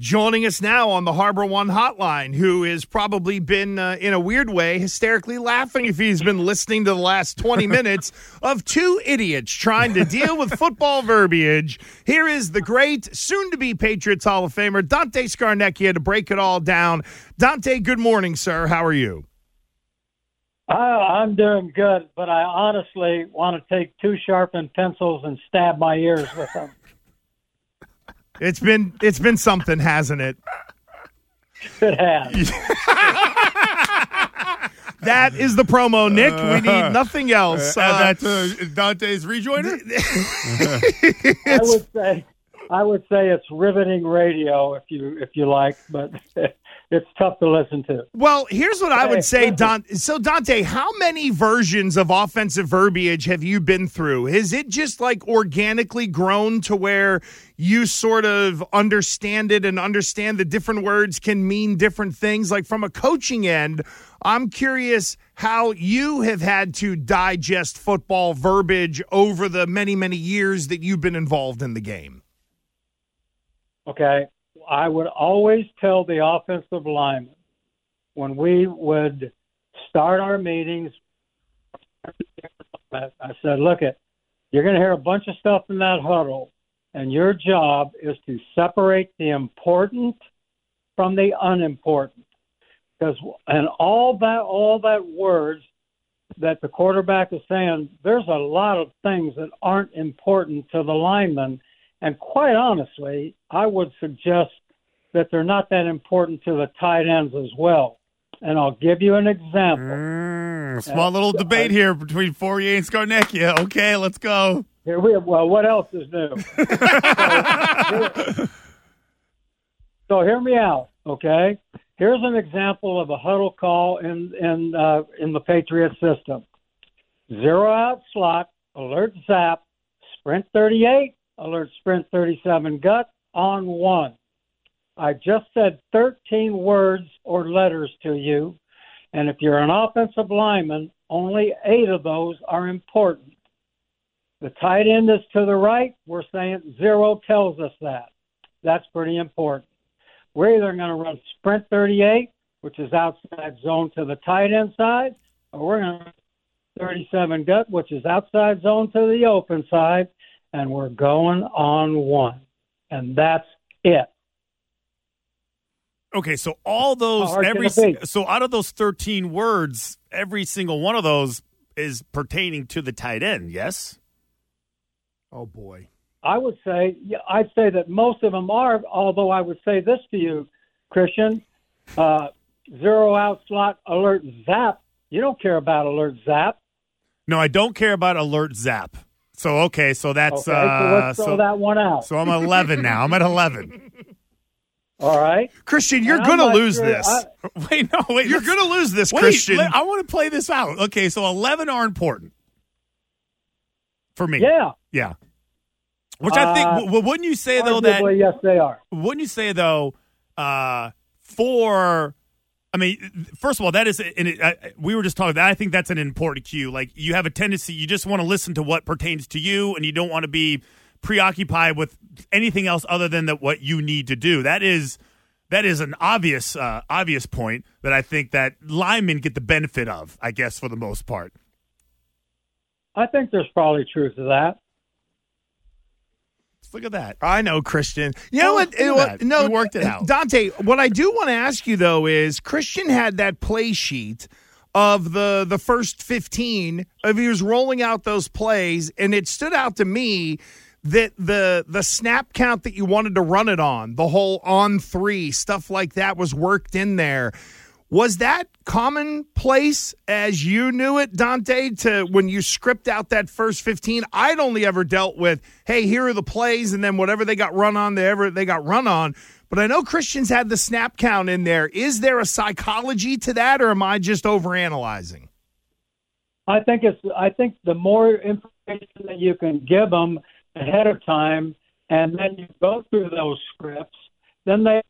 Joining us now on the Harbor One hotline, who has probably been, uh, in a weird way, hysterically laughing if he's been listening to the last 20 minutes of two idiots trying to deal with football verbiage. Here is the great, soon to be Patriots Hall of Famer, Dante Scarnecchia, to break it all down. Dante, good morning, sir. How are you? Uh, I'm doing good, but I honestly want to take two sharpened pencils and stab my ears with them. It's been it's been something, hasn't it? It has. That is the promo, Nick. We need nothing else. Uh, Uh, add that to Dante's rejoiner. I would say, I would say it's riveting radio if you if you like, but it's tough to listen to. well, here's what I would say. Don. So, Dante, how many versions of offensive verbiage have you been through? Has it just like organically grown to where you sort of understand it and understand the different words can mean different things? Like from a coaching end, I'm curious how you have had to digest football verbiage over the many, many years that you've been involved in the game. Okay, I would always tell the offensive linemen when we would start our meetings. I said, "Look, it, you're going to hear a bunch of stuff in that huddle, and your job is to separate the important from the unimportant, because and all that all that words that the quarterback is saying, there's a lot of things that aren't important to the lineman." And quite honestly, I would suggest that they're not that important to the tight ends as well. And I'll give you an example. Mm, small little debate here between Fauria and Scarnecchia. Okay, let's go. Here we have, well, what else is new? so, so hear me out, okay? Here's an example of a huddle call in in uh, in the Patriot system. Zero out slot, alert zap, sprint 38, alert sprint 37 gut on one. I just said 13 words or letters to you, and if you're an offensive lineman, only eight of those are important. The tight end is to the right. We're saying zero tells us that. That's pretty important. We're either going to run sprint 38, which is outside zone to the tight end side, or we're going to run 37 gut, which is outside zone to the open side, and we're going on one. And that's it. Okay, so all those How hard can every so out of those thirteen words, every single one of those is pertaining to the tight end. Yes. Oh boy. I would say, I'd say that most of them are, although I would say this to you, Christian uh, zero out slot, alert zap. You don't care about alert zap. No, I don't care about alert zap. So okay, so that's Okay, so uh, let's throw so, that one out. so I'm eleven now. I'm at eleven. All right. Christian, you're And going to lose sure- this. I- Wait, no, wait. you're going to lose this, Wait, Christian. let- I want to play this out. Okay, so 11 are important for me. yeah. Yeah. Which I think, Uh, w- w- wouldn't you say, though, that, yes, they are. wouldn't you say, though, uh, for, I mean, first of all, that is, and we were just talking that I think that's an important cue. Like, you have a tendency, you just want to listen to what pertains to you, and you don't want to be preoccupied with anything else other than that what you need to do. That is, that is an obvious, uh, obvious point that I think that linemen get the benefit of, I guess, for the most part. I think there's probably truth to that. Look at that. I know, Christian. You know Oh, what? look at you know what? No, worked it out. Dante, what I do want to ask you though is Christian had that play sheet of the the first 15 of he was rolling out those plays and it stood out to me that the the snap count that you wanted to run it on, the whole on 3, stuff like that was worked in there. Was that commonplace as you knew it, Dante, to when you script out that first 15? I'd only ever dealt with, hey, here are the plays, and then whatever they got run on, they ever they got run on. But I know Christian's had the snap count in there. Is there a psychology to that, or am I just overanalyzing? I think it's. I think the more information that you can give them ahead of time, and then you go through those scripts, then they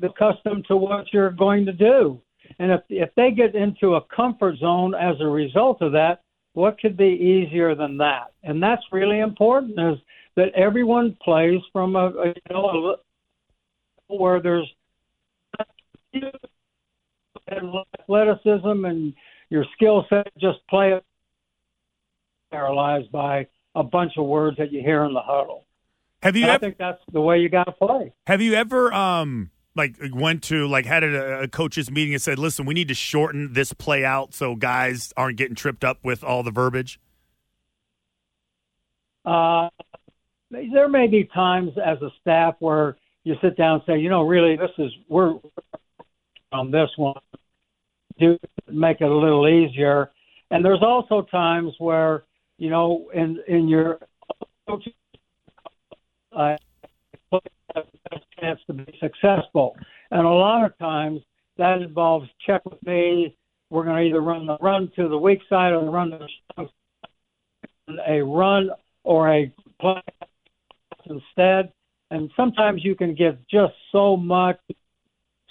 accustomed to what you're going to do. And if if they get into a comfort zone as a result of that, what could be easier than that? And that's really important. Is that everyone plays from a, a you know a, where there's athleticism and your skill set just play it paralyzed by a bunch of words that you hear in the huddle. Have you? And I think that's the way you got to play. have you ever um like went to like had a, a meeting and said, "Listen, we need to shorten this play out so guys aren't getting tripped up with all the verbiage." Uh, there may be times as a staff where you sit down and say, you know, really, this is we're on this one. Do make it a little easier. And there's also times where you know, in in your uh, chance to be successful. And a lot of times that involves check with me. We're going to either run the run to the weak side or run the strong side. a run or a play instead. And sometimes you can give just so much,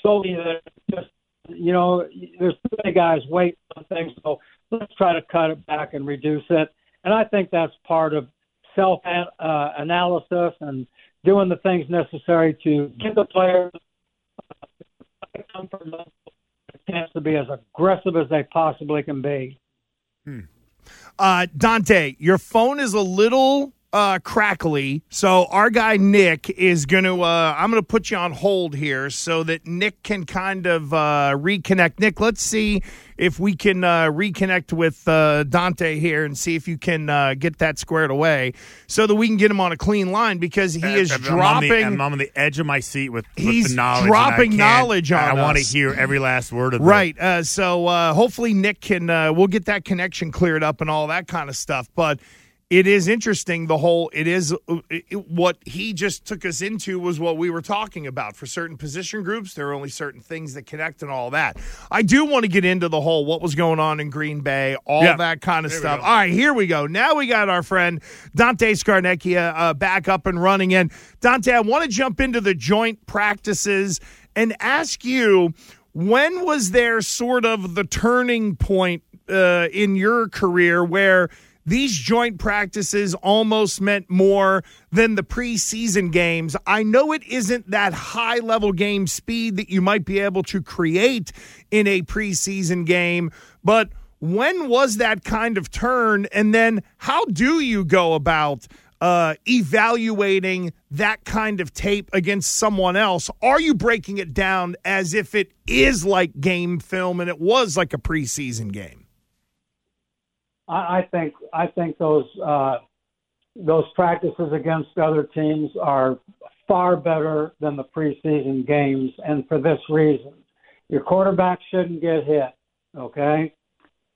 so that just you know, there's too many guys waiting on things. So let's try to cut it back and reduce it. And I think that's part of self uh, analysis and doing the things necessary to give the players comfort level, a chance to be as aggressive as they possibly can be. Uh, Dante, your phone is a little uh, crackly, so our guy Nick is going to. Uh, I'm going to put you on hold here so that Nick can kind of uh, reconnect. Nick, let's see if we can uh, reconnect with uh, Dante here and see if you can uh, get that squared away so that we can get him on a clean line because he is I'm on the- dropping. I'm on the edge of my seat with, with He's the knowledge. dropping I knowledge on I want to hear every last word of it. Right. Uh, so uh, hopefully Nick can. Uh, we'll get that connection cleared up and all that kind of stuff. But it is interesting. The whole. It is it, what he just took us into was what we were talking about. For certain position groups, there are only certain things that connect and all that. I do want to get into the whole what was going on in Green Bay, all Yeah. that kind of There stuff. All right, here we go. Now we got our friend Dante Scarnecchia uh, back up and running. And Dante, I want to jump into the joint practices and ask you when was there sort of the turning point uh, in your career where these joint practices almost meant more than the preseason games. I know it isn't that high level game speed that you might be able to create in a preseason game, but when was that kind of turn? And then how do you go about uh, evaluating that kind of tape against someone else? Are you breaking it down as if it is like game film and it was like a preseason game? I, I think I think those uh, those practices against other teams are far better than the preseason games, and for this reason, your quarterback shouldn't get hit. Okay,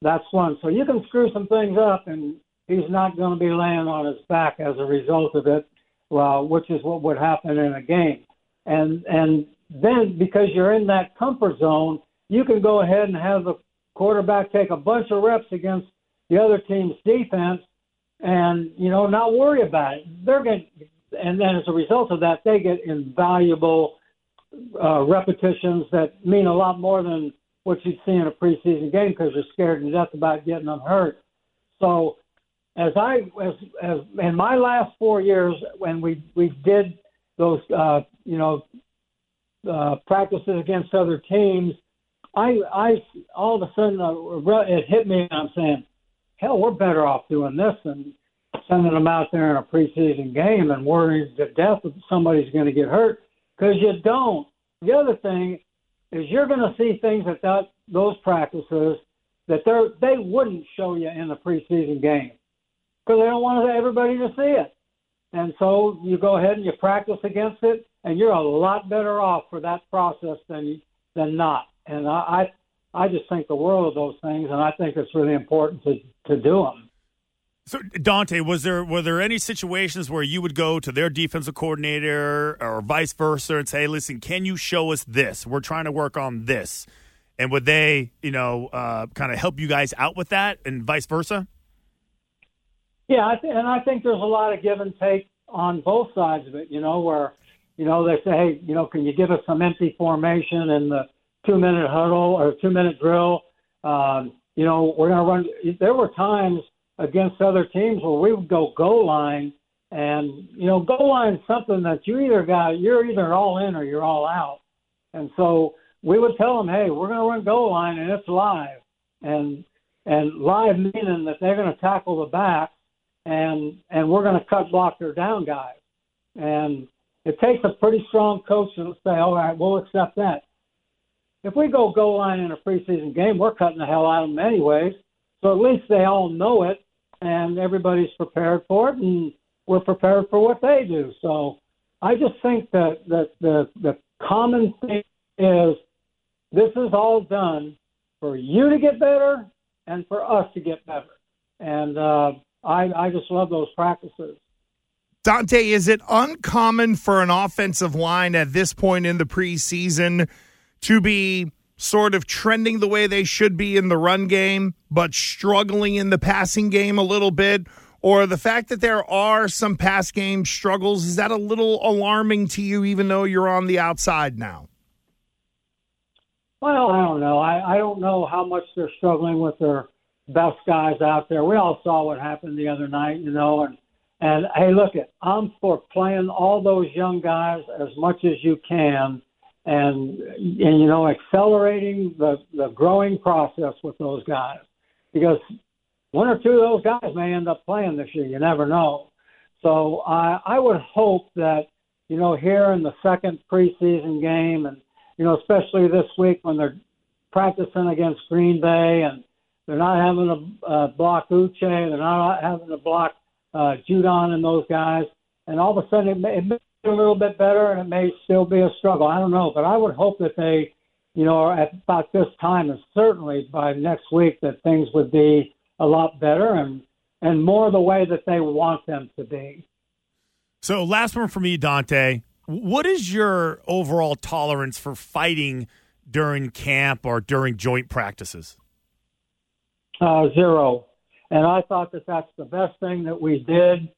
that's one. So you can screw some things up, and he's not going to be laying on his back as a result of it. Well, which is what would happen in a game, and and then because you're in that comfort zone, you can go ahead and have the quarterback take a bunch of reps against the other team's defense and you know not worry about it. They're going and then as a result of that they get invaluable uh, repetitions that mean a lot more than what you'd see in a preseason game because you're scared to death about getting them hurt so as i as as in my last four years when we we did those uh you know uh practices against other teams i i all of a sudden uh, it hit me i'm saying hell, we're better off doing this than sending them out there in a preseason game and worrying to death that somebody's going to get hurt because you don't. The other thing is you're going to see things at that those practices that they they wouldn't show you in the preseason game because they don't want everybody to see it. And so you go ahead and you practice against it, and you're a lot better off for that process than than not. And I, I just think the world of those things, and I think it's really important to to do them. So Dante, was there were there any situations where you would go to their defensive coordinator or vice versa and say, "Listen, can you show us this? We're trying to work on this," and would they, you know, uh, kind of help you guys out with that, and vice versa? Yeah, I th- and I think there's a lot of give and take on both sides of it. You know, where you know they say, "Hey, you know, can you give us some empty formation and the two minute huddle or two minute drill?" Um, you know, we're going to run. There were times against other teams where we would go goal line, and you know, goal line is something that you either got you're either all in or you're all out, and so we would tell them, hey, we're going to run goal line and it's live, and and live meaning that they're going to tackle the back, and and we're going to cut block their down guys, and it takes a pretty strong coach to say, all right, we'll accept that. If we go goal line in a preseason game, we're cutting the hell out of them anyways. So at least they all know it, and everybody's prepared for it, and we're prepared for what they do. So I just think that that the the common thing is this is all done for you to get better and for us to get better. And uh, I I just love those practices. Dante, is it uncommon for an offensive line at this point in the preseason to be sort of trending the way they should be in the run game, but struggling in the passing game a little bit? Or the fact that there are some pass game struggles, is that a little alarming to you, even though you're on the outside now? Well, I don't know. I, I don't know how much they're struggling with their best guys out there. We all saw what happened the other night, you know, and and hey, look it, I'm for playing all those young guys as much as you can and and you know accelerating the the growing process with those guys because one or two of those guys may end up playing this year. You never know. So I I would hope that you know here in the second preseason game and you know especially this week when they're practicing against Green Bay and they're not having to uh, block Uche, they're not having to block uh, Judon and those guys, and all of a sudden it may, it may a little bit better, and it may still be a struggle. I don't know, but I would hope that they, you know, at about this time, and certainly by next week, that things would be a lot better and and more the way that they want them to be. So, last one for me, Dante. What is your overall tolerance for fighting during camp or during joint practices? Uh, zero. And I thought that that's the best thing that we did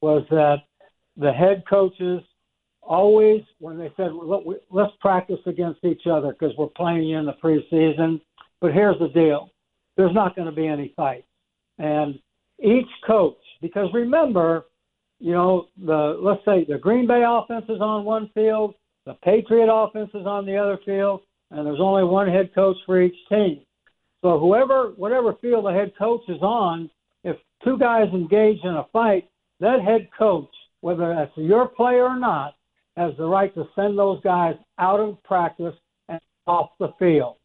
was that the head coaches always when they said let's practice against each other because we're playing you in the preseason. But here's the deal: there's not going to be any fights, and each coach because remember, you know the let's say the Green Bay offense is on one field, the Patriot offense is on the other field, and there's only one head coach for each team. So whoever, whatever field the head coach is on, if two guys engage in a fight, that head coach, whether that's your player or not, has the right to send those guys out of practice and off the field.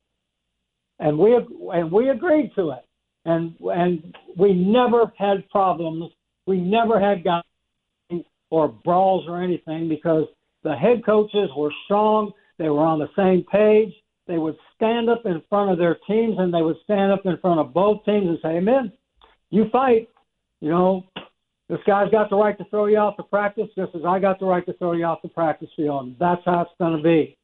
And we and we agreed to it. And and we never had problems. We never had guys or brawls or anything because the head coaches were strong. They were on the same page. They would stand up in front of their teams and they would stand up in front of both teams and say, "Amen, you fight." You know, this guy's got the right to throw you off the practice just as I got the right to throw you off the practice field. That's how it's going to be.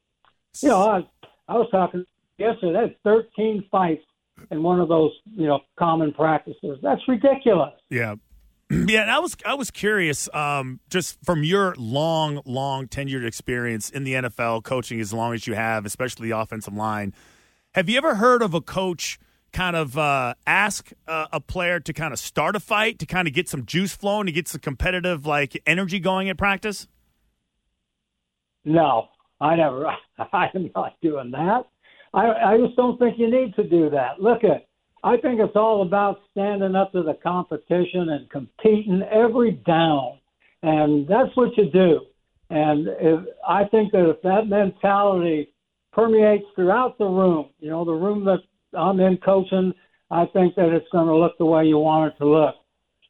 You know, I, I was talking yesterday, had 13 fights in one of those, you know, common practices. That's ridiculous. Yeah. Yeah, I was I was curious, um, just from your long, long tenured experience in the NFL, coaching as long as you have, especially the offensive line. Have you ever heard of a coach – kind of uh, ask uh, a player to kind of start a fight to kind of get some juice flowing to get some competitive like energy going at practice? No, I never. I am not doing that. I, I just don't think you need to do that. Look at. I think it's all about standing up to the competition and competing every down, and that's what you do. And if, I think that if that mentality permeates throughout the room, you know, the room that I'm in coaching, I think that it's going to look the way you want it to look.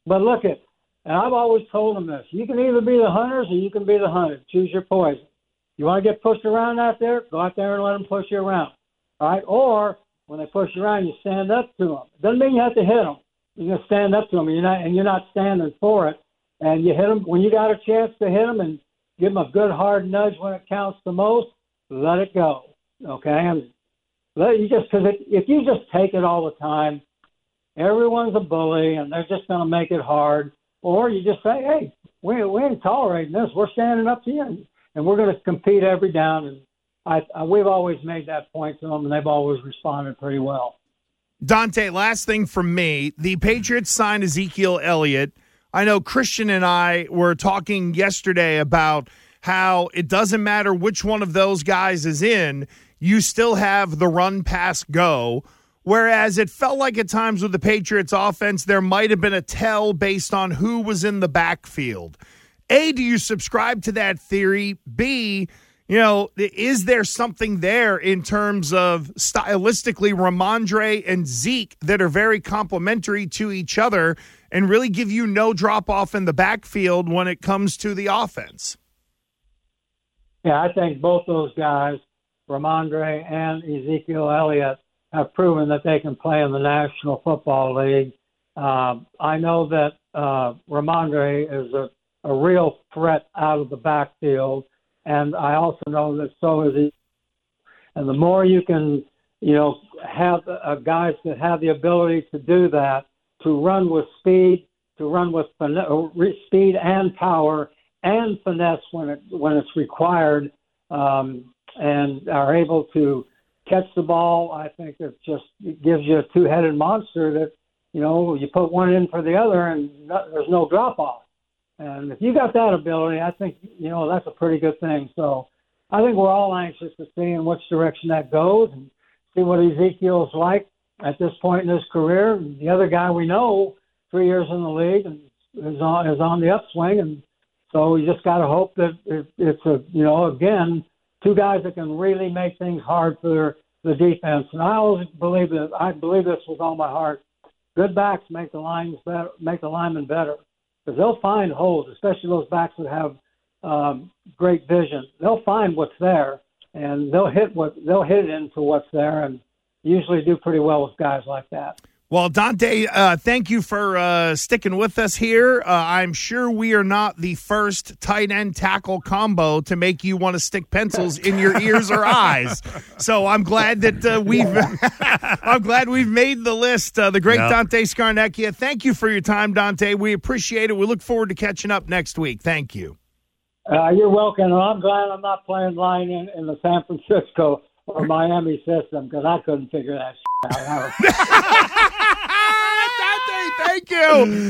But look at, and I've always told them this: you can either be the hunters or you can be the hunted. Choose your poison. You want to get pushed around out there? Go out there and let them push you around. All right, or when they push you around, you stand up to them. Doesn't mean you have to hit them, you just stand up to them, and you're not and you're not standing for it, and you hit them when you got a chance to hit them and give them a good hard nudge when it counts the most. Let it go, okay? And let you just because if you just take it all the time, everyone's a bully, and they're just going to make it hard. Or you just say, hey, we we ain't tolerating this. We're standing up to you, and we're going to compete every down. And I, I we've always made that point to them, and they've always responded pretty well. Dante, last thing from me. The Patriots signed Ezekiel Elliott. I know Christian and I were talking yesterday about how it doesn't matter which one of those guys is in, you still have the run pass go. Whereas it felt like at times with the Patriots offense, there might have been a tell based on who was in the backfield. A, do you subscribe to that theory? B, you know, is there something there in terms of stylistically Rhamondre and Zeke that are very complementary to each other and really give you no drop off in the backfield when it comes to the offense? Yeah, I think both those guys, Rhamondre and Ezekiel Elliott, have proven that they can play in the National Football League. Uh, I know that uh, Rhamondre is a, a real threat out of the backfield, and I also know that so is he. And the more you can, you know, have uh, guys that have the ability to do that, to run with speed, to run with fin- speed and power and finesse when it when it's required, um, and are able to catch the ball. I think it just it gives you a two-headed monster that you know you put one in for the other, and no, there's no drop off. And if you got that ability, I think you know that's a pretty good thing. So I think we're all anxious to see in which direction that goes and see what Ezekiel's like at this point in his career. The other guy we know, three years in the league, and is on is on the upswing, and so we just got to hope that it, it's a you know again two guys that can really make things hard for the defense. And I always believe that I believe this with all my heart. Good backs make the lines better, make the linemen better because they'll find holes, especially those backs that have um, great vision. They'll find what's there and they'll hit what they'll hit it into what's there and usually do pretty well with guys like that. Well, Dante, uh, thank you for uh, sticking with us here. Uh, I'm sure we are not the first tight end tackle combo to make you want to stick pencils in your ears or eyes. So I'm glad that uh, we've I'm glad we've made the list. Uh, the great yep. Dante Scarnecchia. Thank you for your time, Dante. We appreciate it. We look forward to catching up next week. Thank you. Uh, you're welcome. I'm glad I'm not playing line in, in the San Francisco or Miami system because I couldn't figure that out. Thank you.